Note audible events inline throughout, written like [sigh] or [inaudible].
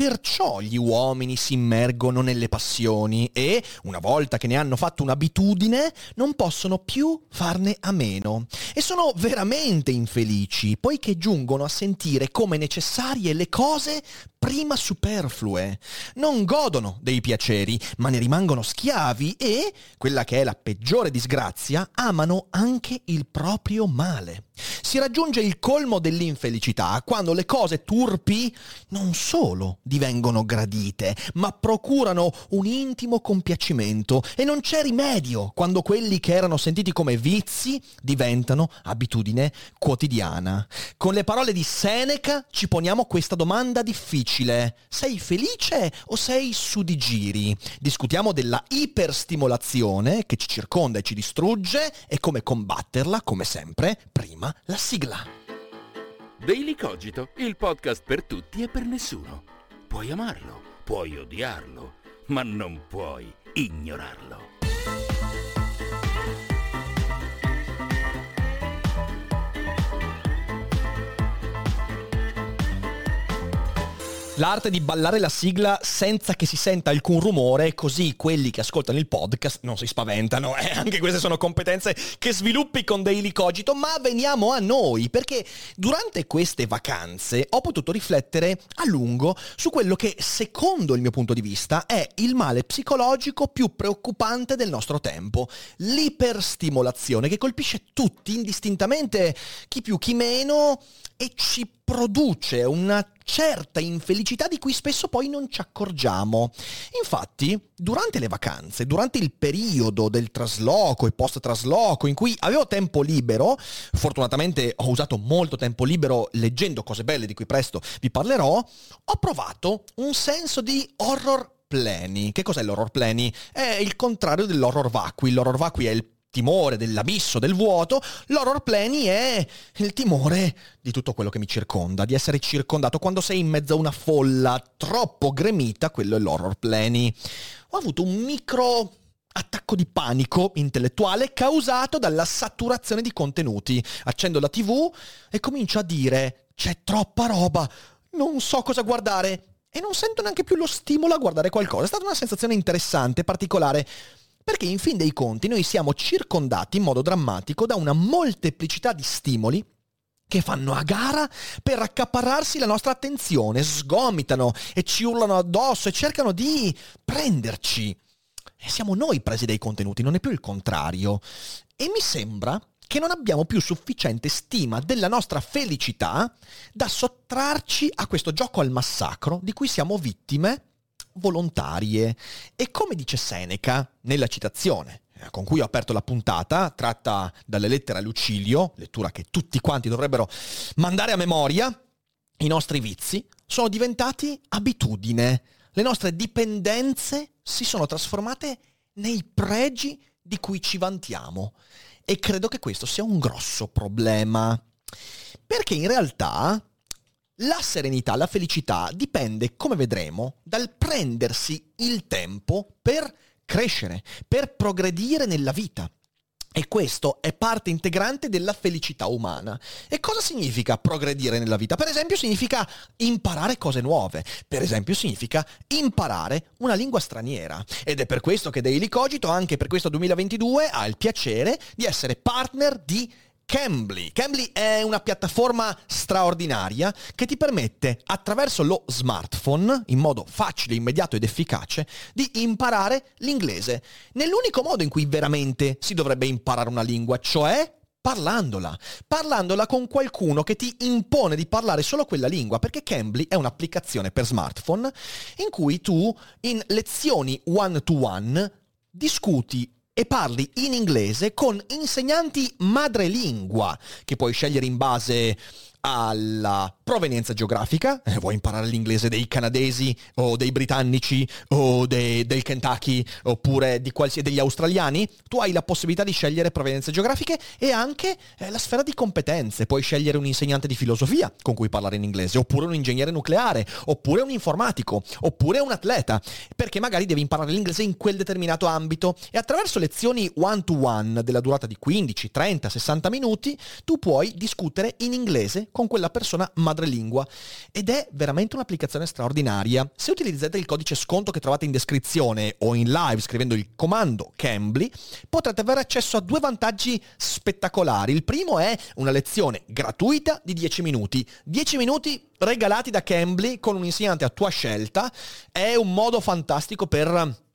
Perciò gli uomini si immergono nelle passioni e, una volta che ne hanno fatto un'abitudine, non possono più farne a meno. E sono veramente infelici, poiché giungono a sentire come necessarie le cose prima superflue. Non godono dei piaceri, ma ne rimangono schiavi e, quella che è la peggiore disgrazia, amano anche il proprio male. Si raggiunge il colmo dell'infelicità quando le cose turpi non solo divengono gradite, ma procurano un intimo compiacimento e non c'è rimedio quando quelli che erano sentiti come vizi diventano abitudine quotidiana. Con le parole di Seneca ci poniamo questa domanda difficile. Sei felice o sei su di giri? Discutiamo della iperstimolazione che ci circonda e ci distrugge e come combatterla, come sempre, prima la sigla. Daily Cogito, il podcast per tutti e per nessuno. Puoi amarlo, puoi odiarlo, ma non puoi ignorarlo. L'arte di ballare la sigla senza che si senta alcun rumore, così quelli che ascoltano il podcast non si spaventano. [laughs] Eh, anche queste sono competenze che sviluppi con Daily Cogito, ma veniamo a noi, perché durante queste vacanze ho potuto riflettere a lungo su quello che, secondo il mio punto di vista, è il male psicologico più preoccupante del nostro tempo, l'iperstimolazione che colpisce tutti indistintamente, chi più chi meno, e ci produce una certa infelicità di cui spesso poi non ci accorgiamo. Infatti, durante le vacanze, durante il periodo del trasloco e post-trasloco in cui avevo tempo libero, fortunatamente ho usato molto tempo libero leggendo cose belle di cui presto vi parlerò, ho provato un senso di horror pleni. Che cos'è l'horror pleni? È il contrario dell'horror vacui. L'horror vacui è il timore dell'abisso, del vuoto, l'horror pleni è il timore di tutto quello che mi circonda, di essere circondato. Quando sei in mezzo a una folla troppo gremita, quello è l'horror pleni. Ho avuto un micro attacco di panico intellettuale causato dalla saturazione di contenuti. Accendo la tv e comincio a dire c'è troppa roba, non so cosa guardare e non sento neanche più lo stimolo a guardare qualcosa. È stata una sensazione interessante, particolare. Perché in fin dei conti noi siamo circondati in modo drammatico da una molteplicità di stimoli che fanno a gara per accaparrarsi la nostra attenzione, sgomitano e ci urlano addosso e cercano di prenderci. E siamo noi presi dai contenuti, non è più il contrario. E mi sembra che non abbiamo più sufficiente stima della nostra felicità da sottrarci a questo gioco al massacro di cui siamo vittime volontarie. E come dice Seneca nella citazione eh, con cui ho aperto la puntata, tratta dalle lettere a Lucilio, lettura che tutti quanti dovrebbero mandare a memoria, i nostri vizi sono diventati abitudine. Le nostre dipendenze si sono trasformate nei pregi di cui ci vantiamo. E credo che questo sia un grosso problema. Perché in realtà la serenità, la felicità dipende, come vedremo, dal prendersi il tempo per crescere, per progredire nella vita. E questo è parte integrante della felicità umana. E cosa significa progredire nella vita? Per esempio significa imparare cose nuove. Per esempio significa imparare una lingua straniera. Ed è per questo che Daily Cogito, anche per questo 2022, ha il piacere di essere partner di Cambly. Cambly è una piattaforma straordinaria che ti permette attraverso lo smartphone, in modo facile, immediato ed efficace, di imparare l'inglese. Nell'unico modo in cui veramente si dovrebbe imparare una lingua, cioè parlandola, parlandola con qualcuno che ti impone di parlare solo quella lingua, perché Cambly è un'applicazione per smartphone in cui tu in lezioni one to one discuti e parli in inglese con insegnanti madrelingua che puoi scegliere in base alla provenienza geografica, eh, vuoi imparare l'inglese dei canadesi o dei britannici o de- del Kentucky oppure di qualsiasi degli australiani, tu hai la possibilità di scegliere provenienze geografiche e anche eh, la sfera di competenze, puoi scegliere un insegnante di filosofia con cui parlare in inglese, oppure un ingegnere nucleare, oppure un informatico, oppure un atleta, perché magari devi imparare l'inglese in quel determinato ambito. E attraverso lezioni one to one della durata di 15, 30, 60 minuti, tu puoi discutere in inglese con quella persona madrelingua. Ed è veramente un'applicazione straordinaria. Se utilizzate il codice sconto che trovate in descrizione o in live scrivendo il comando Cambly, potrete avere accesso a due vantaggi spettacolari. Il primo è una lezione gratuita di 10 minuti. 10 minuti regalati da Cambly con un insegnante a tua scelta. È un modo fantastico per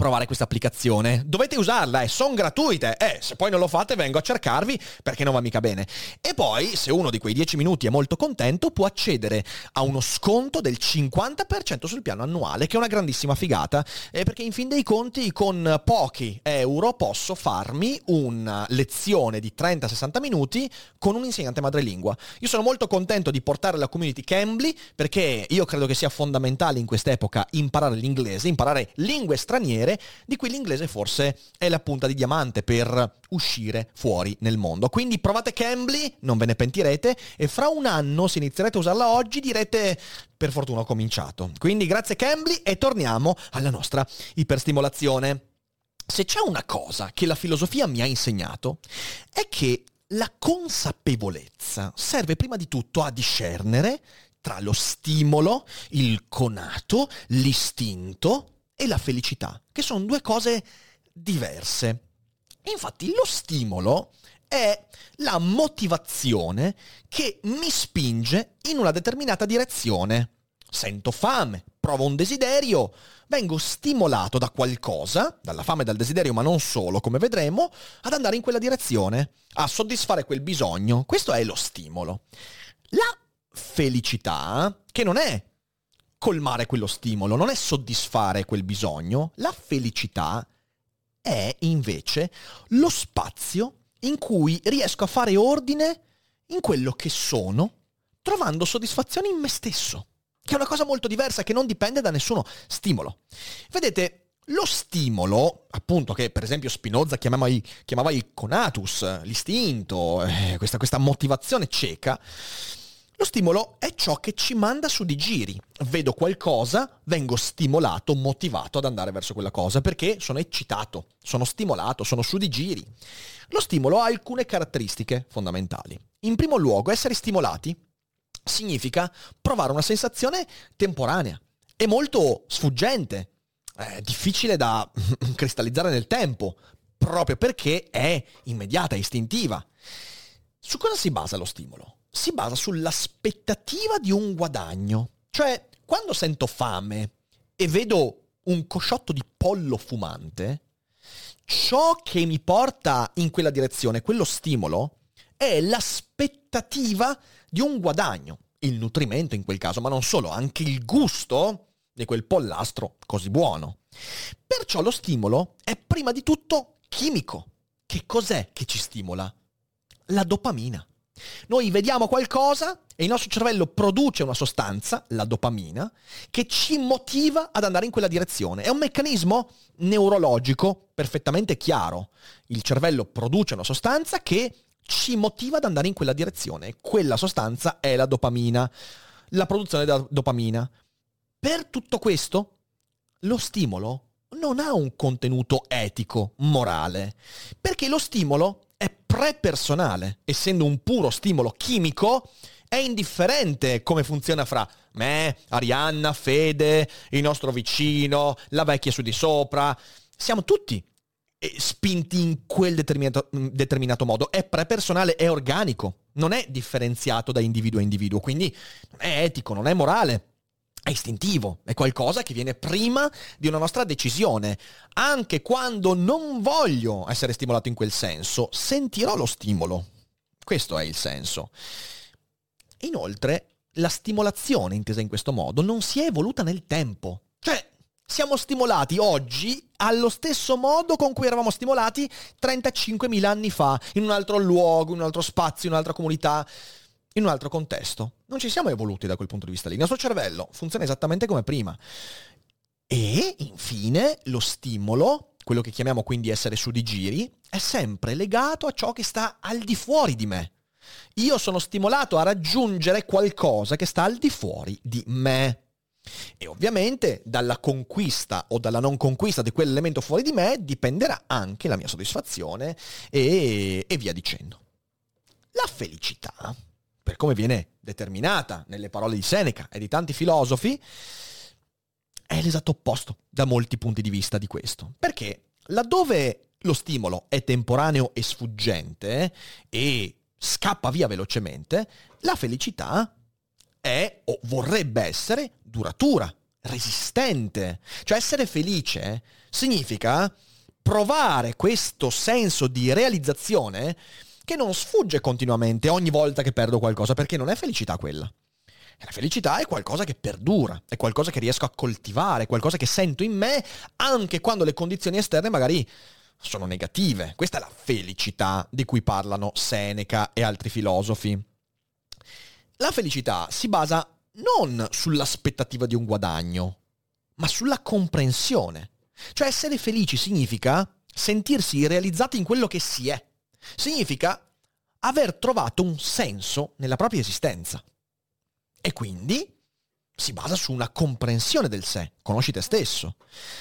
provare questa applicazione. Dovete usarla, eh, sono gratuite. Eh, se poi non lo fate vengo a cercarvi perché non va mica bene. E poi, se uno di quei 10 minuti è molto contento, può accedere a uno sconto del 50% sul piano annuale, che è una grandissima figata, eh, perché in fin dei conti con pochi euro posso farmi una lezione di 30-60 minuti con un insegnante madrelingua. Io sono molto contento di portare la community Cambly perché io credo che sia fondamentale in quest'epoca imparare l'inglese, imparare lingue straniere straniere, di cui l'inglese forse è la punta di diamante per uscire fuori nel mondo. Quindi provate Cambly, non ve ne pentirete, e fra un anno, se inizierete a usarla oggi, direte per fortuna ho cominciato. Quindi grazie Cambly e torniamo alla nostra iperstimolazione. Se c'è una cosa che la filosofia mi ha insegnato, è che la consapevolezza serve prima di tutto a discernere tra lo stimolo, il conato, l'istinto e la felicità, che sono due cose diverse. Infatti lo stimolo è la motivazione che mi spinge in una determinata direzione. Sento fame, provo un desiderio, vengo stimolato da qualcosa, dalla fame e dal desiderio, ma non solo, come vedremo, ad andare in quella direzione, a soddisfare quel bisogno. Questo è lo stimolo. La felicità, che non è colmare quello stimolo, non è soddisfare quel bisogno. La felicità è invece lo spazio in cui riesco a fare ordine in quello che sono, trovando soddisfazione in me stesso, che è una cosa molto diversa che non dipende da nessuno stimolo. Vedete, lo stimolo, appunto, che per esempio Spinoza chiamava chiamava il conatus, l'istinto, eh, questa, questa motivazione cieca, lo stimolo è ciò che ci manda su di giri. Vedo qualcosa, vengo stimolato, motivato ad andare verso quella cosa perché sono eccitato, sono stimolato, sono su di giri. Lo stimolo ha alcune caratteristiche fondamentali. In primo luogo, essere stimolati significa provare una sensazione temporanea e molto sfuggente, è difficile da [laughs] cristallizzare nel tempo, proprio perché è immediata, istintiva. Su cosa si basa lo stimolo? Si basa sull'aspettativa di un guadagno. Cioè, quando sento fame e vedo un cosciotto di pollo fumante, ciò che mi porta in quella direzione, quello stimolo, è l'aspettativa di un guadagno. Il nutrimento in quel caso, ma non solo, anche il gusto di quel pollastro così buono. Perciò lo stimolo è prima di tutto chimico. Che cos'è che ci stimola? La dopamina. Noi vediamo qualcosa e il nostro cervello produce una sostanza, la dopamina, che ci motiva ad andare in quella direzione. È un meccanismo neurologico perfettamente chiaro. Il cervello produce una sostanza che ci motiva ad andare in quella direzione. Quella sostanza è la dopamina, la produzione della dopamina. Per tutto questo, lo stimolo non ha un contenuto etico, morale, perché lo stimolo prepersonale, essendo un puro stimolo chimico, è indifferente come funziona fra me, Arianna, Fede, il nostro vicino, la vecchia su di sopra. Siamo tutti eh, spinti in quel determinato, mm, determinato modo. È prepersonale, è organico, non è differenziato da individuo a individuo, quindi non è etico, non è morale. È istintivo, è qualcosa che viene prima di una nostra decisione. Anche quando non voglio essere stimolato in quel senso, sentirò lo stimolo. Questo è il senso. Inoltre, la stimolazione intesa in questo modo non si è evoluta nel tempo. Cioè, siamo stimolati oggi allo stesso modo con cui eravamo stimolati 35.000 anni fa, in un altro luogo, in un altro spazio, in un'altra comunità, in un altro contesto. Non ci siamo evoluti da quel punto di vista lì. Il nostro cervello funziona esattamente come prima. E, infine, lo stimolo, quello che chiamiamo quindi essere su di giri, è sempre legato a ciò che sta al di fuori di me io sono stimolato a raggiungere qualcosa che sta al di fuori di me. E ovviamente dalla conquista o dalla non conquista di quell'elemento fuori di me dipenderà anche la mia soddisfazione e, e via dicendo. La felicità, per come viene determinata nelle parole di Seneca e di tanti filosofi, è l'esatto opposto da molti punti di vista di questo. Perché laddove lo stimolo è temporaneo e sfuggente e scappa via velocemente, la felicità è o vorrebbe essere duratura, resistente. Cioè essere felice significa provare questo senso di realizzazione che non sfugge continuamente ogni volta che perdo qualcosa, perché non è felicità quella. La felicità è qualcosa che perdura, è qualcosa che riesco a coltivare, qualcosa che sento in me anche quando le condizioni esterne magari sono negative. Questa è la felicità di cui parlano Seneca e altri filosofi. La felicità si basa non sull'aspettativa di un guadagno, ma sulla comprensione. Cioè essere felici significa sentirsi realizzati in quello che si è. Significa aver trovato un senso nella propria esistenza. E quindi si basa su una comprensione del sé, conosci te stesso.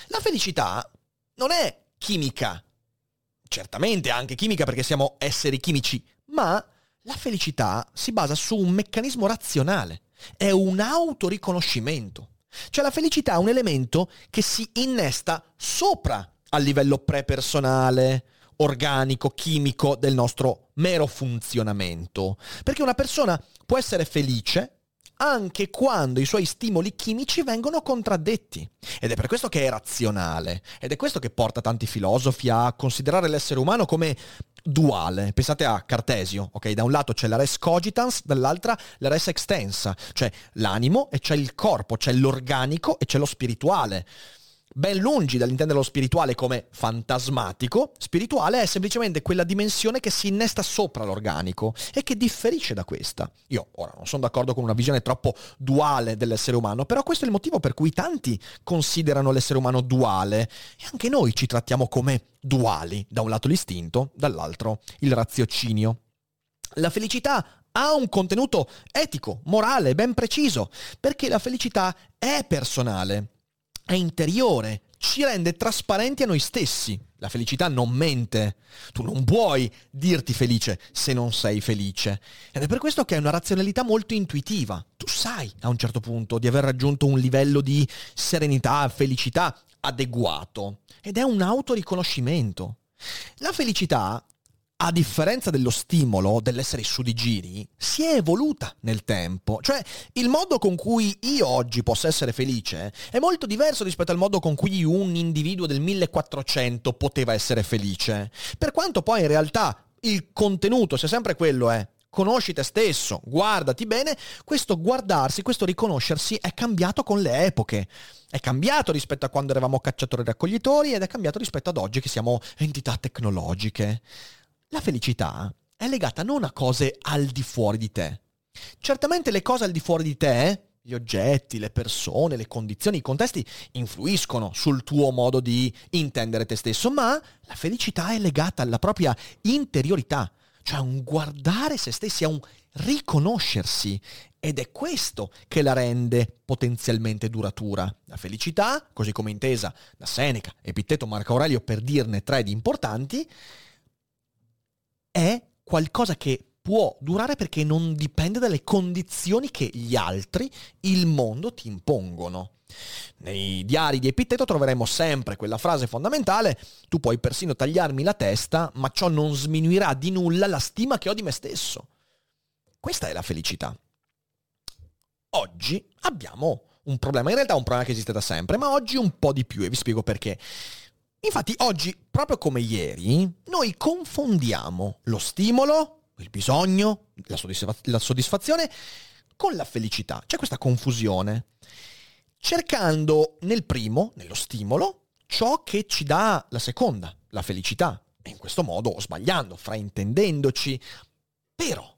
La felicità non è chimica, certamente anche chimica perché siamo esseri chimici, ma la felicità si basa su un meccanismo razionale, è un autoriconoscimento. Cioè la felicità è un elemento che si innesta sopra al livello prepersonale, organico, chimico del nostro mero funzionamento. Perché una persona può essere felice anche quando i suoi stimoli chimici vengono contraddetti. Ed è per questo che è razionale, ed è questo che porta tanti filosofi a considerare l'essere umano come duale. Pensate a Cartesio, ok? Da un lato c'è la res cogitans, dall'altra la res extensa, cioè l'animo e c'è il corpo, c'è l'organico e c'è lo spirituale ben lungi dall'intendere lo spirituale come fantasmatico, spirituale è semplicemente quella dimensione che si innesta sopra l'organico e che differisce da questa. Io ora non sono d'accordo con una visione troppo duale dell'essere umano, però questo è il motivo per cui tanti considerano l'essere umano duale e anche noi ci trattiamo come duali, da un lato l'istinto, dall'altro il raziocinio. La felicità ha un contenuto etico, morale, ben preciso, perché la felicità è personale è interiore, ci rende trasparenti a noi stessi. La felicità non mente. Tu non puoi dirti felice se non sei felice. Ed è per questo che è una razionalità molto intuitiva. Tu sai a un certo punto di aver raggiunto un livello di serenità, felicità adeguato. Ed è un autoriconoscimento. La felicità a differenza dello stimolo dell'essere su di giri, si è evoluta nel tempo. Cioè, il modo con cui io oggi posso essere felice è molto diverso rispetto al modo con cui un individuo del 1400 poteva essere felice. Per quanto poi in realtà il contenuto sia sempre quello, è conosci te stesso, guardati bene, questo guardarsi, questo riconoscersi è cambiato con le epoche. È cambiato rispetto a quando eravamo cacciatori e raccoglitori ed è cambiato rispetto ad oggi che siamo entità tecnologiche. La felicità è legata non a cose al di fuori di te. Certamente le cose al di fuori di te, gli oggetti, le persone, le condizioni, i contesti influiscono sul tuo modo di intendere te stesso, ma la felicità è legata alla propria interiorità. cioè un guardare se stessi, è un riconoscersi ed è questo che la rende potenzialmente duratura. La felicità, così come intesa da Seneca, Epitteto, Marco Aurelio, per dirne tre di importanti, è qualcosa che può durare perché non dipende dalle condizioni che gli altri, il mondo ti impongono. Nei diari di Epitteto troveremo sempre quella frase fondamentale, tu puoi persino tagliarmi la testa, ma ciò non sminuirà di nulla la stima che ho di me stesso. Questa è la felicità. Oggi abbiamo un problema, in realtà è un problema che esiste da sempre, ma oggi un po' di più e vi spiego perché. Infatti oggi, proprio come ieri, noi confondiamo lo stimolo, il bisogno, la, soddisfa- la soddisfazione con la felicità. C'è questa confusione cercando nel primo, nello stimolo, ciò che ci dà la seconda, la felicità. E in questo modo, sbagliando, fraintendendoci. Però,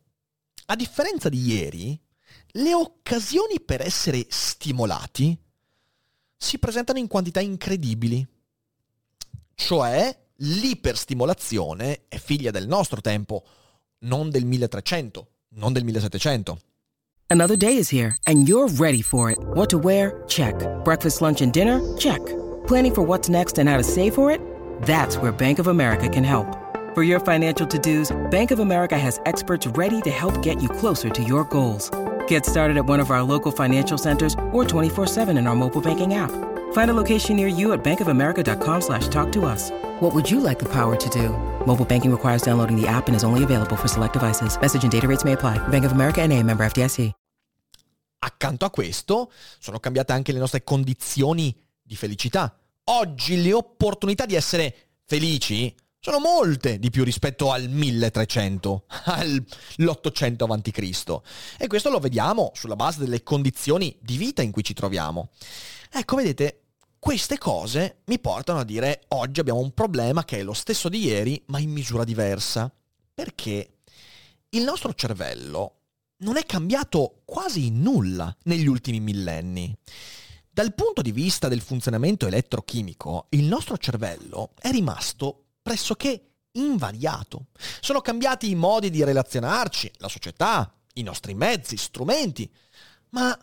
a differenza di ieri, le occasioni per essere stimolati si presentano in quantità incredibili. Cioè, l'iperstimolazione è figlia del nostro tempo, non del 1300, non del 1700. Another day is here, and you're ready for it. What to wear? Check. Breakfast, lunch, and dinner? Check. Planning for what's next and how to save for it? That's where Bank of America can help. For your financial to dos, Bank of America has experts ready to help get you closer to your goals. Get started at one of our local financial centers or 24 7 in our mobile banking app. Find a location near you at bankofamerica.com slash talk to us. What would you like the power to do? Mobile banking requires downloading the app and is only available for select devices. Message and data rates may apply. Bank of America and a member FDIC. Accanto a questo sono cambiate anche le nostre condizioni di felicità. Oggi le opportunità di essere felici sono molte di più rispetto al 1300, all'800 a.C. E questo lo vediamo sulla base delle condizioni di vita in cui ci troviamo. Ecco, vedete, queste cose mi portano a dire oggi abbiamo un problema che è lo stesso di ieri, ma in misura diversa. Perché il nostro cervello non è cambiato quasi nulla negli ultimi millenni. Dal punto di vista del funzionamento elettrochimico, il nostro cervello è rimasto pressoché invariato. Sono cambiati i modi di relazionarci, la società, i nostri mezzi, strumenti, ma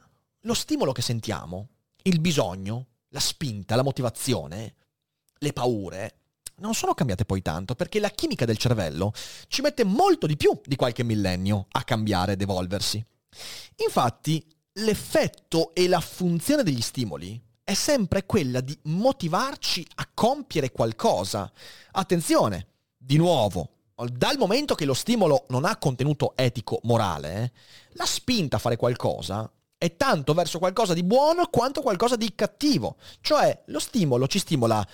lo stimolo che sentiamo, il bisogno, la spinta, la motivazione, le paure, non sono cambiate poi tanto perché la chimica del cervello ci mette molto di più di qualche millennio a cambiare ed evolversi. Infatti, l'effetto e la funzione degli stimoli è sempre quella di motivarci a compiere qualcosa. Attenzione, di nuovo, dal momento che lo stimolo non ha contenuto etico-morale, la spinta a fare qualcosa è tanto verso qualcosa di buono quanto qualcosa di cattivo. Cioè, lo stimolo ci stimola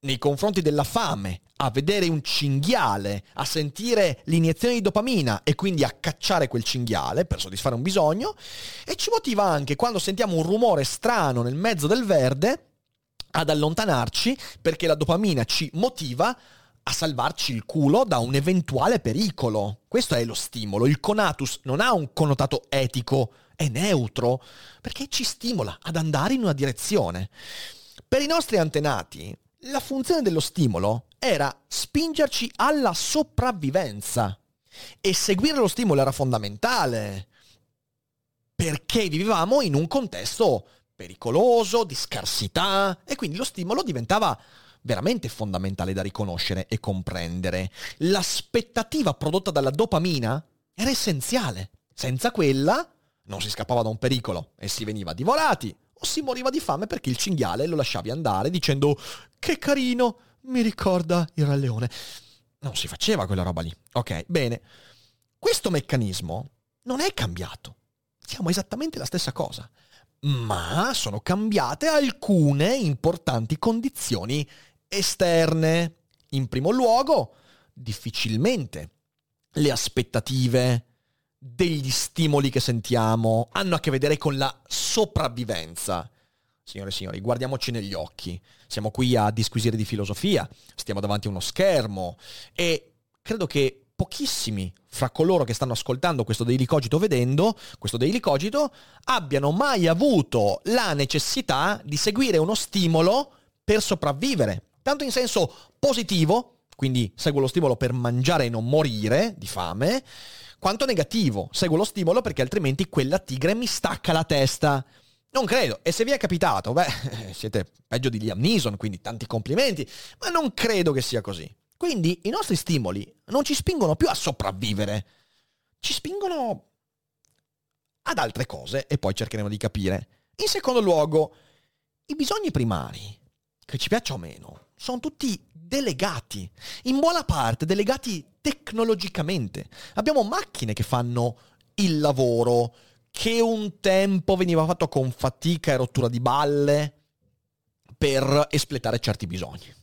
nei confronti della fame, a vedere un cinghiale, a sentire l'iniezione di dopamina e quindi a cacciare quel cinghiale per soddisfare un bisogno, e ci motiva anche quando sentiamo un rumore strano nel mezzo del verde ad allontanarci perché la dopamina ci motiva a salvarci il culo da un eventuale pericolo. Questo è lo stimolo. Il conatus non ha un connotato etico, è neutro, perché ci stimola ad andare in una direzione. Per i nostri antenati, la funzione dello stimolo era spingerci alla sopravvivenza e seguire lo stimolo era fondamentale perché vivevamo in un contesto pericoloso, di scarsità e quindi lo stimolo diventava veramente fondamentale da riconoscere e comprendere. L'aspettativa prodotta dalla dopamina era essenziale. Senza quella non si scappava da un pericolo e si veniva divorati o si moriva di fame perché il cinghiale lo lasciavi andare dicendo che carino, mi ricorda il Re Leone. Non si faceva quella roba lì. Ok, bene. Questo meccanismo non è cambiato. Siamo esattamente la stessa cosa. Ma sono cambiate alcune importanti condizioni esterne. In primo luogo, difficilmente le aspettative degli stimoli che sentiamo hanno a che vedere con la sopravvivenza. Signore e signori, guardiamoci negli occhi. Siamo qui a disquisire di filosofia, stiamo davanti a uno schermo e credo che pochissimi fra coloro che stanno ascoltando questo Daily Cogito vedendo questo Daily Cogito abbiano mai avuto la necessità di seguire uno stimolo per sopravvivere, tanto in senso positivo quindi seguo lo stimolo per mangiare e non morire di fame, quanto negativo, seguo lo stimolo perché altrimenti quella tigre mi stacca la testa. Non credo, e se vi è capitato, beh, [laughs] siete peggio di Liam Neeson, quindi tanti complimenti, ma non credo che sia così. Quindi i nostri stimoli non ci spingono più a sopravvivere, ci spingono ad altre cose e poi cercheremo di capire. In secondo luogo, i bisogni primari, che ci piaccia o meno, sono tutti delegati, in buona parte delegati tecnologicamente. Abbiamo macchine che fanno il lavoro che un tempo veniva fatto con fatica e rottura di balle per espletare certi bisogni.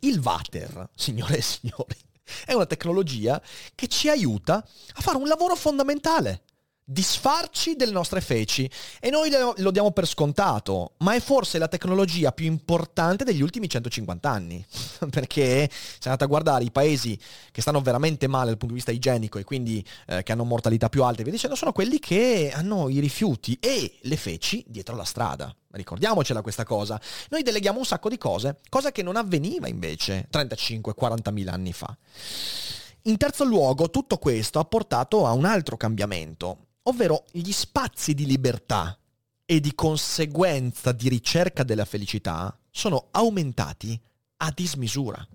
Il water, signore e signori, è una tecnologia che ci aiuta a fare un lavoro fondamentale disfarci delle nostre feci e noi lo diamo per scontato, ma è forse la tecnologia più importante degli ultimi 150 anni, [laughs] perché se andate a guardare i paesi che stanno veramente male dal punto di vista igienico e quindi eh, che hanno mortalità più alte, vi dicendo, sono quelli che hanno i rifiuti e le feci dietro la strada. Ricordiamocela questa cosa. Noi deleghiamo un sacco di cose, cosa che non avveniva invece 35-40 mila anni fa. In terzo luogo, tutto questo ha portato a un altro cambiamento, ovvero gli spazi di libertà e di conseguenza di ricerca della felicità sono aumentati a dismisura.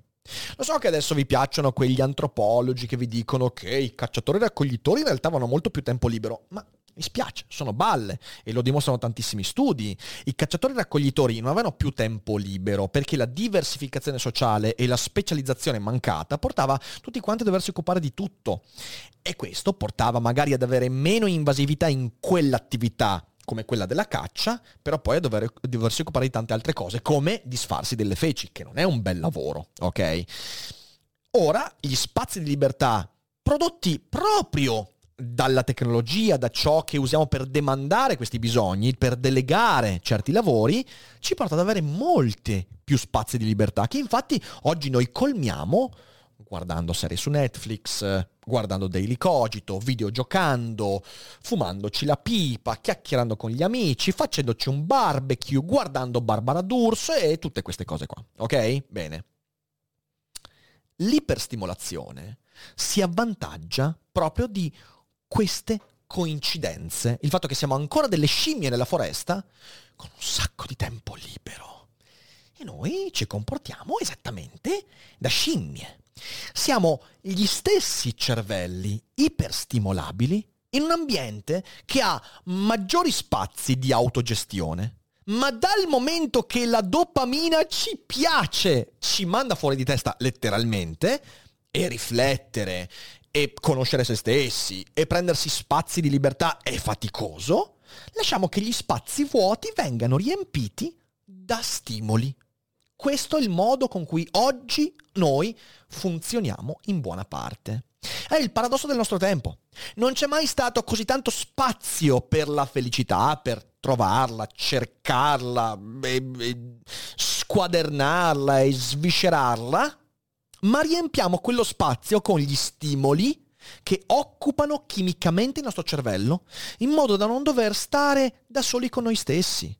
Lo so che adesso vi piacciono quegli antropologi che vi dicono che i cacciatori e raccoglitori in realtà avevano molto più tempo libero, ma mi spiace, sono balle e lo dimostrano tantissimi studi. I cacciatori raccoglitori non avevano più tempo libero perché la diversificazione sociale e la specializzazione mancata portava tutti quanti a doversi occupare di tutto. E questo portava magari ad avere meno invasività in quell'attività come quella della caccia, però poi a dover, doversi occupare di tante altre cose, come disfarsi delle feci, che non è un bel lavoro, ok? Ora, gli spazi di libertà prodotti proprio dalla tecnologia, da ciò che usiamo per demandare questi bisogni, per delegare certi lavori, ci porta ad avere molti più spazi di libertà che infatti oggi noi colmiamo guardando serie su Netflix, guardando Daily Cogito, videogiocando, fumandoci la pipa, chiacchierando con gli amici, facendoci un barbecue, guardando Barbara D'Urso e tutte queste cose qua. Ok? Bene. L'iperstimolazione si avvantaggia proprio di queste coincidenze, il fatto che siamo ancora delle scimmie nella foresta, con un sacco di tempo libero. E noi ci comportiamo esattamente da scimmie. Siamo gli stessi cervelli iperstimolabili in un ambiente che ha maggiori spazi di autogestione. Ma dal momento che la dopamina ci piace, ci manda fuori di testa letteralmente, e riflettere, e conoscere se stessi e prendersi spazi di libertà è faticoso, lasciamo che gli spazi vuoti vengano riempiti da stimoli. Questo è il modo con cui oggi noi funzioniamo in buona parte. È il paradosso del nostro tempo. Non c'è mai stato così tanto spazio per la felicità, per trovarla, cercarla, e, e squadernarla e sviscerarla, ma riempiamo quello spazio con gli stimoli che occupano chimicamente il nostro cervello, in modo da non dover stare da soli con noi stessi.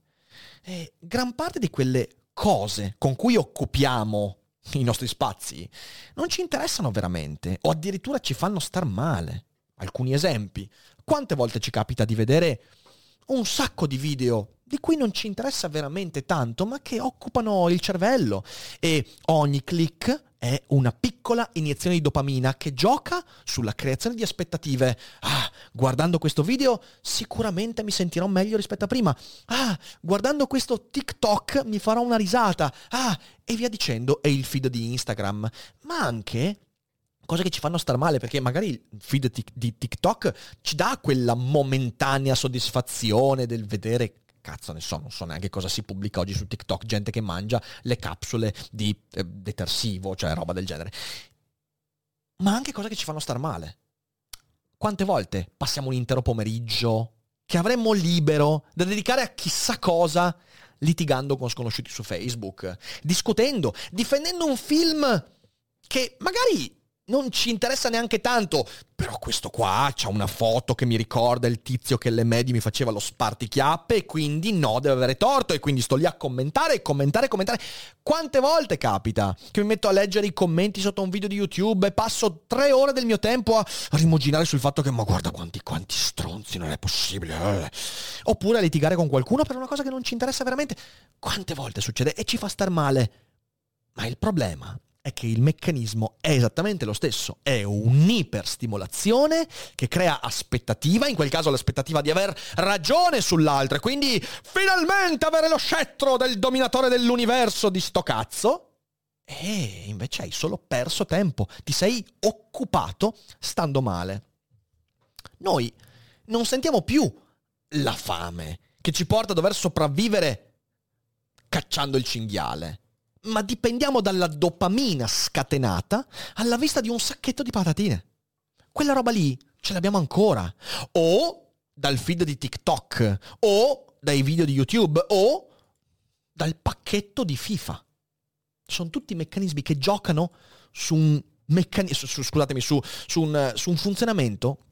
E gran parte di quelle cose con cui occupiamo i nostri spazi non ci interessano veramente o addirittura ci fanno star male. Alcuni esempi. Quante volte ci capita di vedere un sacco di video di cui non ci interessa veramente tanto, ma che occupano il cervello e ogni click è una piccola iniezione di dopamina che gioca sulla creazione di aspettative. Ah, guardando questo video sicuramente mi sentirò meglio rispetto a prima. Ah, guardando questo TikTok mi farò una risata. Ah, e via dicendo, è il feed di Instagram. Ma anche cose che ci fanno star male perché magari il feed di TikTok ci dà quella momentanea soddisfazione del vedere cazzo ne so, non so neanche cosa si pubblica oggi su TikTok, gente che mangia le capsule di eh, detersivo, cioè roba del genere. Ma anche cose che ci fanno star male. Quante volte passiamo un intero pomeriggio che avremmo libero da dedicare a chissà cosa, litigando con sconosciuti su Facebook, discutendo, difendendo un film che magari non ci interessa neanche tanto. Però questo qua c'ha una foto che mi ricorda il tizio che alle medie mi faceva lo spartichiappe e quindi no, deve avere torto e quindi sto lì a commentare, commentare, commentare. Quante volte capita che mi metto a leggere i commenti sotto un video di YouTube e passo tre ore del mio tempo a rimuginare sul fatto che ma guarda quanti, quanti stronzi, non è possibile. Eh. Oppure a litigare con qualcuno per una cosa che non ci interessa veramente. Quante volte succede e ci fa star male. Ma il problema è che il meccanismo è esattamente lo stesso, è un'iperstimolazione che crea aspettativa, in quel caso l'aspettativa di aver ragione sull'altro e quindi finalmente avere lo scettro del dominatore dell'universo di sto cazzo. E invece hai solo perso tempo, ti sei occupato stando male. Noi non sentiamo più la fame che ci porta a dover sopravvivere cacciando il cinghiale ma dipendiamo dalla dopamina scatenata alla vista di un sacchetto di patatine. Quella roba lì ce l'abbiamo ancora. O dal feed di TikTok, o dai video di YouTube, o dal pacchetto di FIFA. Sono tutti meccanismi che giocano su un, meccani- su, su, su, un, su un funzionamento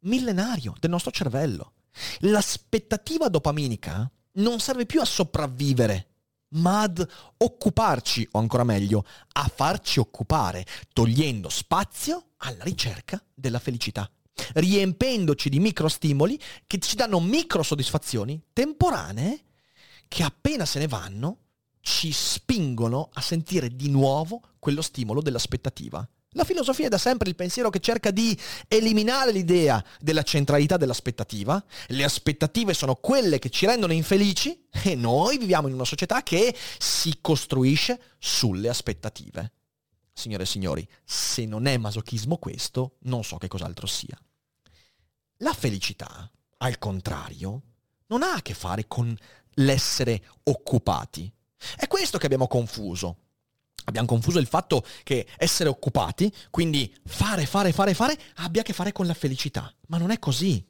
millenario del nostro cervello. L'aspettativa dopaminica non serve più a sopravvivere ma ad occuparci, o ancora meglio, a farci occupare, togliendo spazio alla ricerca della felicità, riempendoci di microstimoli che ci danno micro soddisfazioni temporanee che appena se ne vanno ci spingono a sentire di nuovo quello stimolo dell'aspettativa. La filosofia è da sempre il pensiero che cerca di eliminare l'idea della centralità dell'aspettativa. Le aspettative sono quelle che ci rendono infelici e noi viviamo in una società che si costruisce sulle aspettative. Signore e signori, se non è masochismo questo, non so che cos'altro sia. La felicità, al contrario, non ha a che fare con l'essere occupati. È questo che abbiamo confuso. Abbiamo confuso il fatto che essere occupati, quindi fare, fare, fare, fare, abbia a che fare con la felicità. Ma non è così.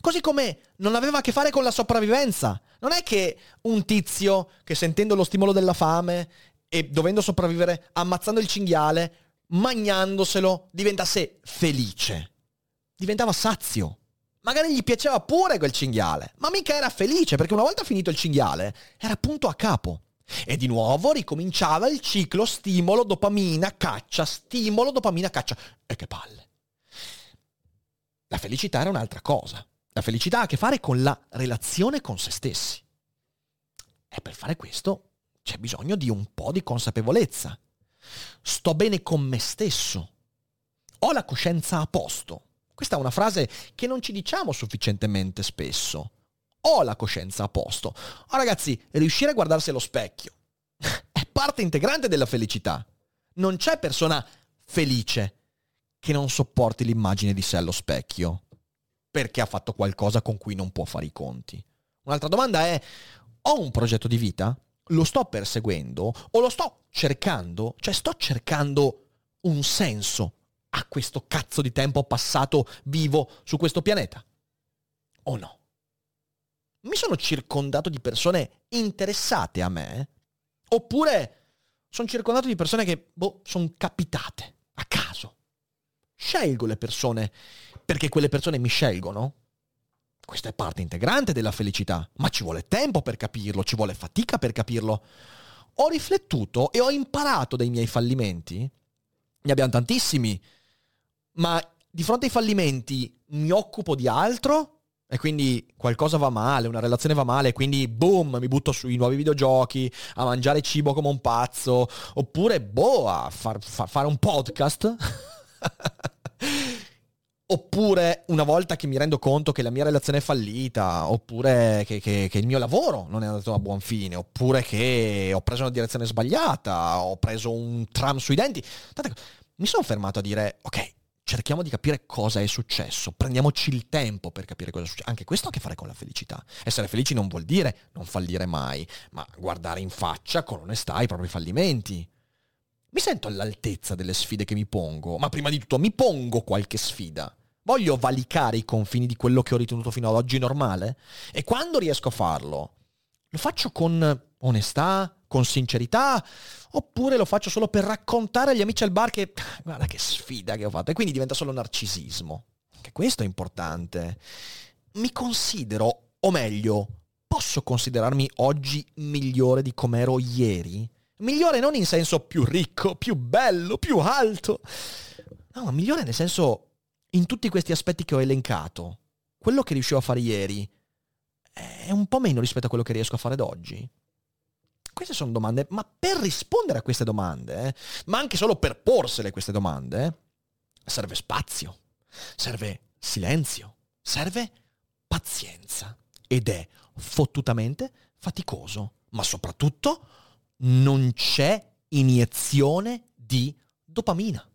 Così come non aveva a che fare con la sopravvivenza. Non è che un tizio che sentendo lo stimolo della fame e dovendo sopravvivere ammazzando il cinghiale, magnandoselo, diventasse felice. Diventava sazio. Magari gli piaceva pure quel cinghiale, ma mica era felice perché una volta finito il cinghiale era punto a capo. E di nuovo ricominciava il ciclo stimolo, dopamina, caccia, stimolo, dopamina, caccia. E che palle. La felicità era un'altra cosa. La felicità ha a che fare con la relazione con se stessi. E per fare questo c'è bisogno di un po' di consapevolezza. Sto bene con me stesso. Ho la coscienza a posto. Questa è una frase che non ci diciamo sufficientemente spesso ho la coscienza a posto. Oh, ragazzi, riuscire a guardarsi allo specchio [laughs] è parte integrante della felicità. Non c'è persona felice che non sopporti l'immagine di sé allo specchio perché ha fatto qualcosa con cui non può fare i conti. Un'altra domanda è, ho un progetto di vita? Lo sto perseguendo o lo sto cercando? Cioè sto cercando un senso a questo cazzo di tempo passato vivo su questo pianeta? O no? Mi sono circondato di persone interessate a me? Oppure sono circondato di persone che, boh, sono capitate a caso? Scelgo le persone perché quelle persone mi scelgono? Questa è parte integrante della felicità, ma ci vuole tempo per capirlo, ci vuole fatica per capirlo. Ho riflettuto e ho imparato dai miei fallimenti. Ne abbiamo tantissimi, ma di fronte ai fallimenti mi occupo di altro e quindi qualcosa va male, una relazione va male, quindi boom, mi butto sui nuovi videogiochi, a mangiare cibo come un pazzo, oppure boh, a far, far, fare un podcast. [laughs] oppure una volta che mi rendo conto che la mia relazione è fallita, oppure che, che, che, il mio lavoro non è andato a buon fine, oppure che ho preso una direzione sbagliata, ho preso un tram sui denti. Tante, mi sono fermato a dire, ok, cerchiamo di capire cosa è successo, prendiamoci il tempo per capire cosa è successo. Anche questo ha a che fare con la felicità. Essere felici non vuol dire non fallire mai, ma guardare in faccia con onestà i propri fallimenti. Mi sento all'altezza delle sfide che mi pongo, ma prima di tutto mi pongo qualche sfida. Voglio valicare i confini di quello che ho ritenuto fino ad oggi normale? E quando riesco a farlo, lo faccio con onestà, con sincerità oppure lo faccio solo per raccontare agli amici al bar che guarda che sfida che ho fatto e quindi diventa solo narcisismo. Che questo è importante. Mi considero, o meglio, posso considerarmi oggi migliore di com'ero ieri? Migliore non in senso più ricco, più bello, più alto. No, ma migliore nel senso in tutti questi aspetti che ho elencato. Quello che riuscivo a fare ieri è un po' meno rispetto a quello che riesco a fare ad oggi. Queste sono domande, ma per rispondere a queste domande, eh, ma anche solo per porsele queste domande, eh, serve spazio, serve silenzio, serve pazienza ed è fottutamente faticoso, ma soprattutto non c'è iniezione di dopamina.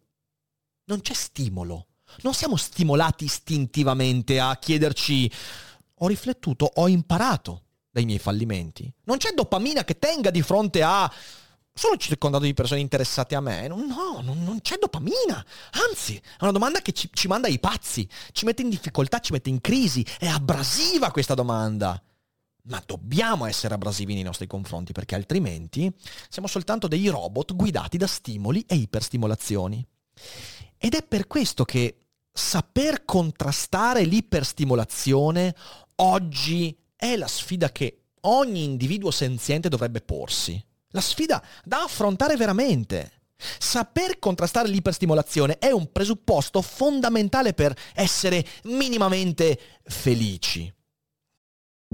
Non c'è stimolo. Non siamo stimolati istintivamente a chiederci ho riflettuto, ho imparato dai miei fallimenti. Non c'è dopamina che tenga di fronte a sono circondato di persone interessate a me. No, non, non c'è dopamina. Anzi, è una domanda che ci, ci, manda ai pazzi, ci mette in difficoltà, ci mette in crisi. È abrasiva questa domanda. Ma dobbiamo essere abrasivi nei nostri confronti perché altrimenti siamo soltanto dei robot guidati da stimoli e iperstimolazioni. Ed è per questo che saper contrastare l'iperstimolazione oggi è la sfida che ogni individuo senziente dovrebbe porsi. La sfida da affrontare veramente. Saper contrastare l'iperstimolazione è un presupposto fondamentale per essere minimamente felici.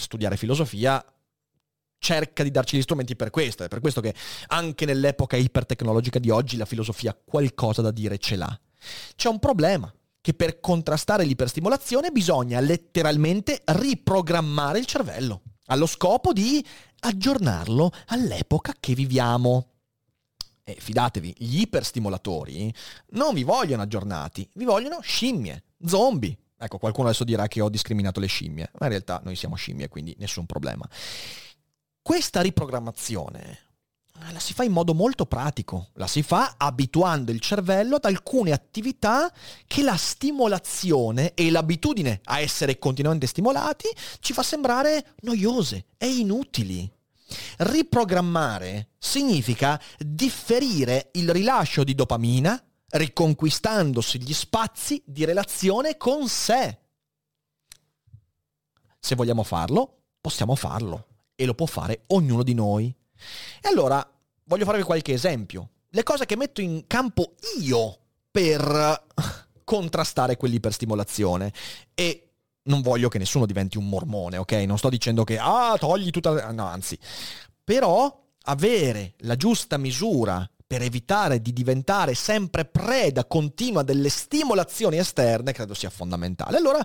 Studiare filosofia cerca di darci gli strumenti per questo. È per questo che anche nell'epoca ipertecnologica di oggi la filosofia qualcosa da dire ce l'ha. C'è un problema, che per contrastare l'iperstimolazione bisogna letteralmente riprogrammare il cervello, allo scopo di aggiornarlo all'epoca che viviamo. E fidatevi, gli iperstimolatori non vi vogliono aggiornati, vi vogliono scimmie, zombie, Ecco, qualcuno adesso dirà che ho discriminato le scimmie, ma in realtà noi siamo scimmie, quindi nessun problema. Questa riprogrammazione eh, la si fa in modo molto pratico, la si fa abituando il cervello ad alcune attività che la stimolazione e l'abitudine a essere continuamente stimolati ci fa sembrare noiose e inutili. Riprogrammare significa differire il rilascio di dopamina riconquistandosi gli spazi di relazione con sé. Se vogliamo farlo, possiamo farlo e lo può fare ognuno di noi. E allora voglio farvi qualche esempio. Le cose che metto in campo io per contrastare quell'iperstimolazione e non voglio che nessuno diventi un mormone, ok? Non sto dicendo che ah, togli tutta no, anzi. Però avere la giusta misura per evitare di diventare sempre preda continua delle stimolazioni esterne, credo sia fondamentale. Allora,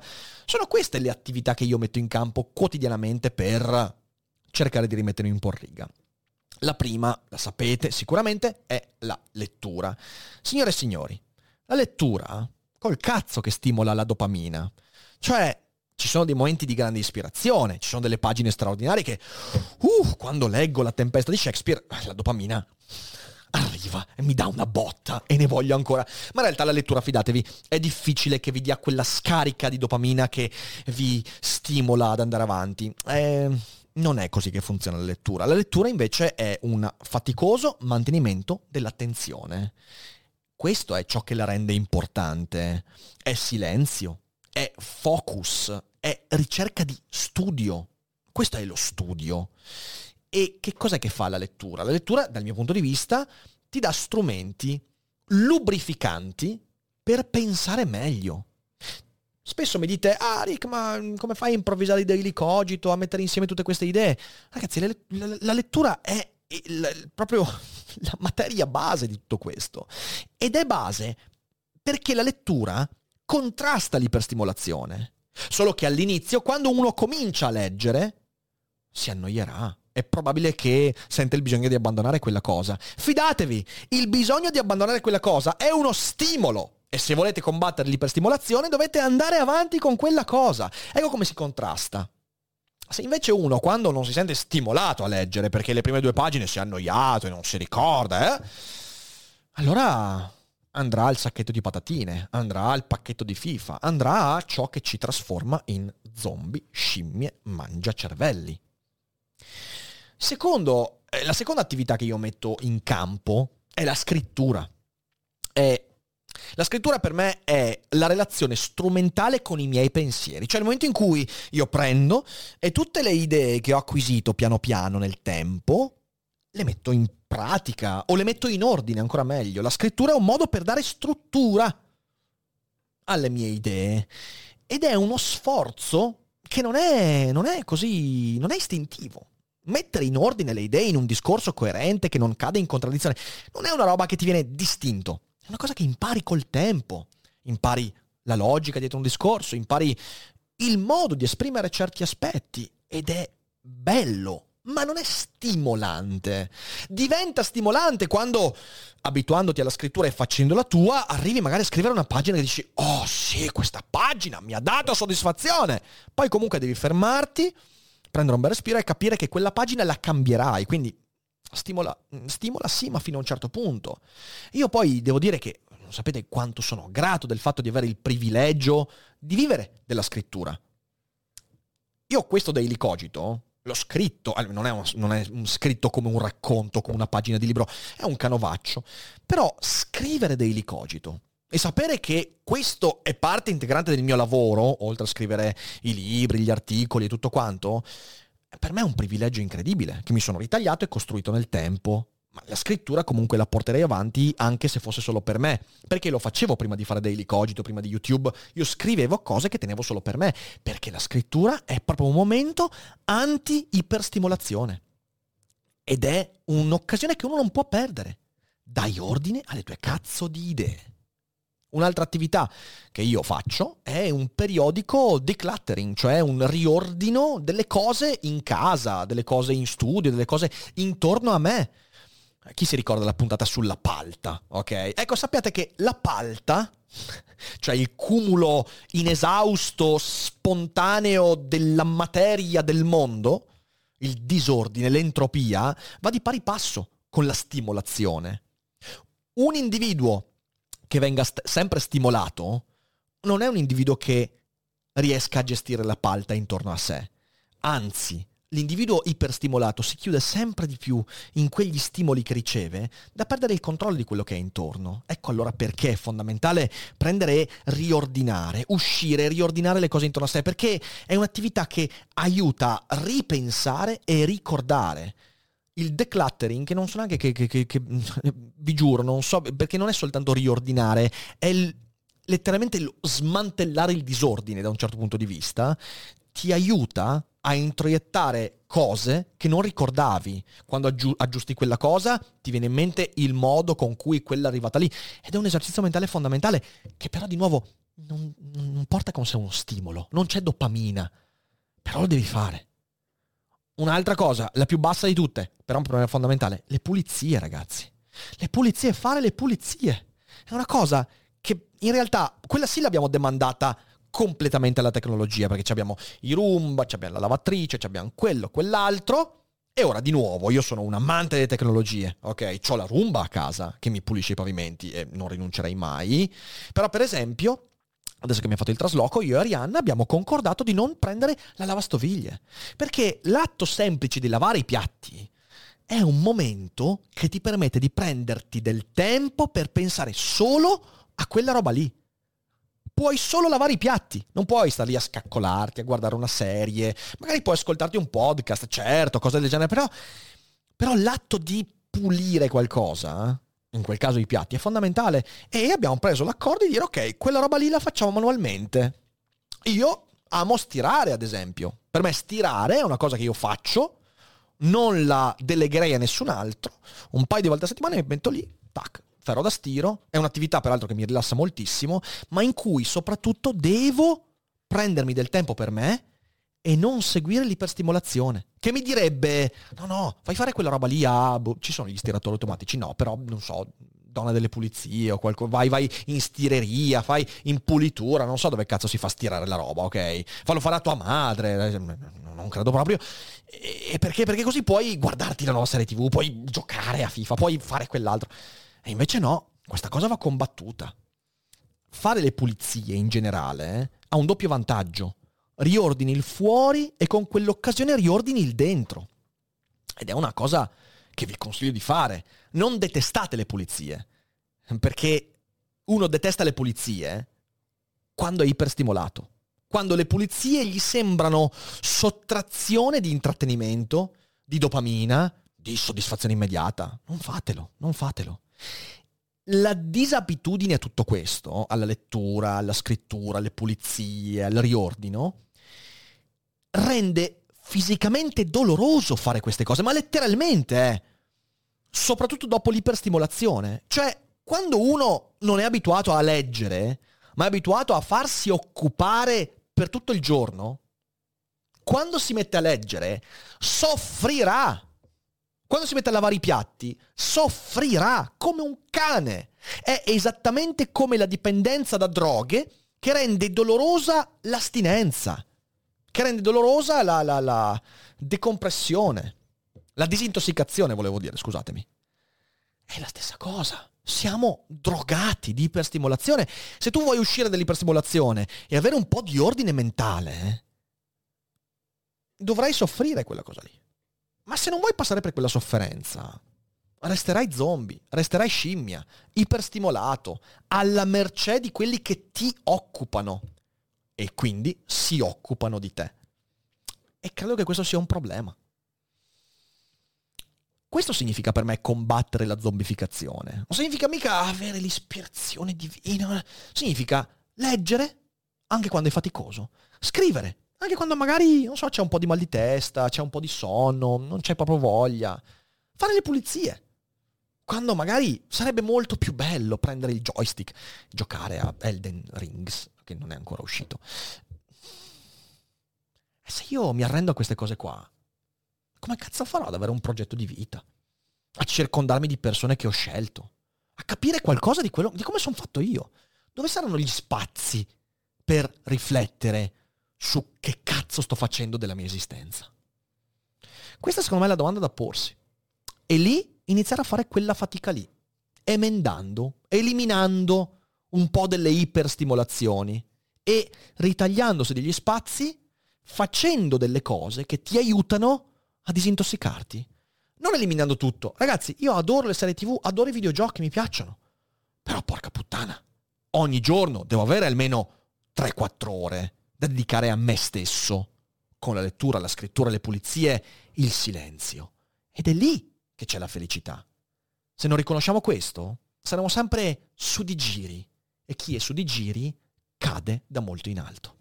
sono queste le attività che io metto in campo quotidianamente per cercare di rimettermi un po' in riga. La prima, la sapete sicuramente, è la lettura. Signore e signori, la lettura, col cazzo che stimola la dopamina. Cioè, ci sono dei momenti di grande ispirazione, ci sono delle pagine straordinarie che, uh, quando leggo La tempesta di Shakespeare, la dopamina arriva e mi dà una botta e ne voglio ancora. Ma in realtà la lettura, fidatevi, è difficile che vi dia quella scarica di dopamina che vi stimola ad andare avanti. Eh, non è così che funziona la lettura. La lettura invece è un faticoso mantenimento dell'attenzione. Questo è ciò che la rende importante. È silenzio, è focus, è ricerca di studio. Questo è lo studio. E che cos'è che fa la lettura? La lettura, dal mio punto di vista, ti dà strumenti lubrificanti per pensare meglio. Spesso mi dite, ah Rick, ma come fai a improvvisare i daily cogito, a mettere insieme tutte queste idee? Ragazzi, la, la, la lettura è il, proprio [laughs] la materia base di tutto questo. Ed è base perché la lettura contrasta l'iperstimolazione. Solo che all'inizio, quando uno comincia a leggere, si annoierà è probabile che sente il bisogno di abbandonare quella cosa. Fidatevi, il bisogno di abbandonare quella cosa è uno stimolo. E se volete combattere l'iperstimolazione dovete andare avanti con quella cosa. Ecco come si contrasta. Se invece uno, quando non si sente stimolato a leggere, perché le prime due pagine si è annoiato e non si ricorda, eh, allora andrà al sacchetto di patatine, andrà al pacchetto di FIFA, andrà a ciò che ci trasforma in zombie, scimmie, mangia cervelli. Secondo, eh, la seconda attività che io metto in campo è la scrittura. È la scrittura per me è la relazione strumentale con i miei pensieri, cioè il momento in cui io prendo e tutte le idee che ho acquisito piano piano nel tempo le metto in pratica o le metto in ordine, ancora meglio. La scrittura è un modo per dare struttura alle mie idee ed è uno sforzo che non è, non è così, non è istintivo. Mettere in ordine le idee in un discorso coerente che non cade in contraddizione non è una roba che ti viene distinto, è una cosa che impari col tempo. Impari la logica dietro un discorso, impari il modo di esprimere certi aspetti ed è bello, ma non è stimolante. Diventa stimolante quando, abituandoti alla scrittura e facendola tua, arrivi magari a scrivere una pagina e dici, oh sì, questa pagina mi ha dato soddisfazione. Poi comunque devi fermarti, prendere un bel respiro e capire che quella pagina la cambierai. Quindi stimola, stimola sì, ma fino a un certo punto. Io poi devo dire che non sapete quanto sono grato del fatto di avere il privilegio di vivere della scrittura. Io questo Daily Cogito l'ho scritto, non è, un, non è un scritto come un racconto, come una pagina di libro, è un canovaccio. Però scrivere Daily Cogito e sapere che questo è parte integrante del mio lavoro, oltre a scrivere i libri, gli articoli e tutto quanto, per me è un privilegio incredibile che mi sono ritagliato e costruito nel tempo. Ma la scrittura comunque la porterei avanti anche se fosse solo per me, perché lo facevo prima di fare Daily Cogito, prima di YouTube, io scrivevo cose che tenevo solo per me, perché la scrittura è proprio un momento anti-iperstimolazione. Ed è un'occasione che uno non può perdere. Dai ordine alle tue cazzo di idee. Un'altra attività che io faccio è un periodico decluttering, cioè un riordino delle cose in casa, delle cose in studio, delle cose intorno a me. Chi si ricorda la puntata sulla palta? Ok? Ecco, sappiate che la palta, [laughs] cioè il cumulo inesausto, spontaneo della materia del mondo, il disordine, l'entropia, va di pari passo con la stimolazione. Un individuo che venga st- sempre stimolato non è un individuo che riesca a gestire la palta intorno a sé. Anzi, l'individuo iperstimolato si chiude sempre di più in quegli stimoli che riceve da perdere il controllo di quello che è intorno. Ecco allora perché è fondamentale prendere e riordinare, uscire, riordinare le cose intorno a sé, perché è un'attività che aiuta a ripensare e ricordare il decluttering, che non so neanche che, che, che, che, [laughs] vi giuro, non so, perché non è soltanto riordinare, è il, letteralmente lo smantellare il disordine da un certo punto di vista, ti aiuta a introiettare cose che non ricordavi. Quando aggi- aggiusti quella cosa, ti viene in mente il modo con cui quella è arrivata lì. Ed è un esercizio mentale fondamentale che però di nuovo non, non porta con sé uno stimolo, non c'è dopamina, però lo devi fare. Un'altra cosa, la più bassa di tutte, però un problema fondamentale, le pulizie ragazzi. Le pulizie, fare le pulizie. È una cosa che in realtà, quella sì l'abbiamo demandata completamente alla tecnologia, perché abbiamo i Roomba, abbiamo la lavatrice, abbiamo quello, quell'altro. E ora di nuovo, io sono un amante delle tecnologie, ok? Ho la Roomba a casa che mi pulisce i pavimenti e non rinuncerei mai. Però per esempio, adesso che mi ha fatto il trasloco, io e Arianna abbiamo concordato di non prendere la lavastoviglie. Perché l'atto semplice di lavare i piatti è un momento che ti permette di prenderti del tempo per pensare solo a quella roba lì. Puoi solo lavare i piatti, non puoi stare lì a scaccolarti, a guardare una serie, magari puoi ascoltarti un podcast, certo, cose del genere, però, però l'atto di pulire qualcosa in quel caso i piatti, è fondamentale. E abbiamo preso l'accordo di dire, ok, quella roba lì la facciamo manualmente. Io amo stirare, ad esempio. Per me stirare è una cosa che io faccio, non la delegherei a nessun altro. Un paio di volte a settimana mi metto lì, tac, ferro da stiro. È un'attività peraltro che mi rilassa moltissimo, ma in cui soprattutto devo prendermi del tempo per me e non seguire l'iperstimolazione. Che mi direbbe, no, no, fai fare quella roba lì a... boh, ci sono gli stiratori automatici? No, però non so, donna delle pulizie o qualcosa, vai, vai in stireria, fai in pulitura, non so dove cazzo si fa stirare la roba, ok? Fallo fare a tua madre, eh, non credo proprio. E perché? Perché così puoi guardarti la nuova serie TV, puoi giocare a FIFA, puoi fare quell'altro. E invece no, questa cosa va combattuta. Fare le pulizie in generale eh, ha un doppio vantaggio riordini il fuori e con quell'occasione riordini il dentro. Ed è una cosa che vi consiglio di fare. Non detestate le pulizie, perché uno detesta le pulizie quando è iperstimolato, quando le pulizie gli sembrano sottrazione di intrattenimento, di dopamina, di soddisfazione immediata. Non fatelo, non fatelo. La disabitudine a tutto questo, alla lettura, alla scrittura, alle pulizie, al riordino, rende fisicamente doloroso fare queste cose, ma letteralmente, eh. soprattutto dopo l'iperstimolazione. Cioè, quando uno non è abituato a leggere, ma è abituato a farsi occupare per tutto il giorno, quando si mette a leggere, soffrirà. Quando si mette a lavare i piatti, soffrirà come un cane. È esattamente come la dipendenza da droghe che rende dolorosa l'astinenza che rende dolorosa la, la, la decompressione, la disintossicazione, volevo dire, scusatemi. È la stessa cosa. Siamo drogati di iperstimolazione. Se tu vuoi uscire dall'iperstimolazione e avere un po' di ordine mentale, eh, dovrai soffrire quella cosa lì. Ma se non vuoi passare per quella sofferenza, resterai zombie, resterai scimmia, iperstimolato, alla mercé di quelli che ti occupano e quindi si occupano di te. E credo che questo sia un problema. Questo significa per me combattere la zombificazione. Non significa mica avere l'ispirazione divina. Significa leggere anche quando è faticoso. Scrivere anche quando magari, non so, c'è un po' di mal di testa, c'è un po' di sonno, non c'è proprio voglia. Fare le pulizie. Quando magari sarebbe molto più bello prendere il joystick, giocare a Elden Rings, che non è ancora uscito. Se io mi arrendo a queste cose qua, come cazzo farò ad avere un progetto di vita? A circondarmi di persone che ho scelto? A capire qualcosa di, quello, di come sono fatto io? Dove saranno gli spazi per riflettere su che cazzo sto facendo della mia esistenza? Questa secondo me è la domanda da porsi. E lì iniziare a fare quella fatica lì, emendando, eliminando un po' delle iperstimolazioni e ritagliandosi degli spazi, facendo delle cose che ti aiutano a disintossicarti. Non eliminando tutto. Ragazzi, io adoro le serie TV, adoro i videogiochi, mi piacciono. Però porca puttana, ogni giorno devo avere almeno 3-4 ore da dedicare a me stesso, con la lettura, la scrittura, le pulizie, il silenzio. Ed è lì che c'è la felicità. Se non riconosciamo questo, saremo sempre su di giri e chi è su di giri cade da molto in alto.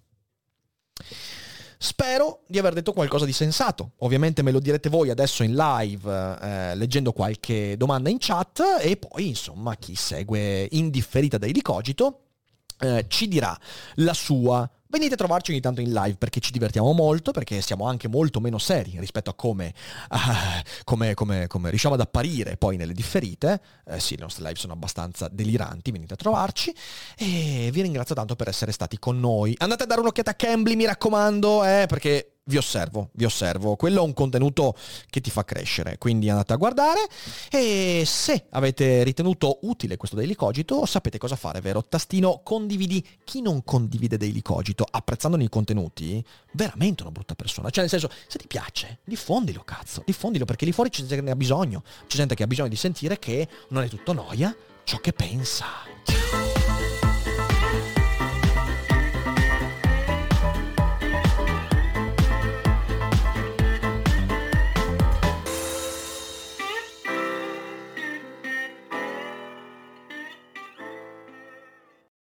Spero di aver detto qualcosa di sensato. Ovviamente me lo direte voi adesso in live, eh, leggendo qualche domanda in chat e poi, insomma, chi segue in differita Daily Cogito eh, ci dirà la sua Venite a trovarci ogni tanto in live perché ci divertiamo molto, perché siamo anche molto meno seri rispetto a come, uh, come, come, come riusciamo ad apparire poi nelle differite. Eh, sì, le nostre live sono abbastanza deliranti, venite a trovarci e vi ringrazio tanto per essere stati con noi. Andate a dare un'occhiata a Cambly, mi raccomando, eh, perché vi osservo, vi osservo. Quello è un contenuto che ti fa crescere, quindi andate a guardare e se avete ritenuto utile questo Daily Cogito sapete cosa fare, vero? Tastino condividi. Chi non condivide Daily Cogito apprezzandone i contenuti, veramente una brutta persona. Cioè nel senso, se ti piace, diffondilo cazzo, diffondilo perché lì fuori c'è gente che ne ha bisogno. C'è gente che ha bisogno di sentire che non è tutto noia ciò che pensa.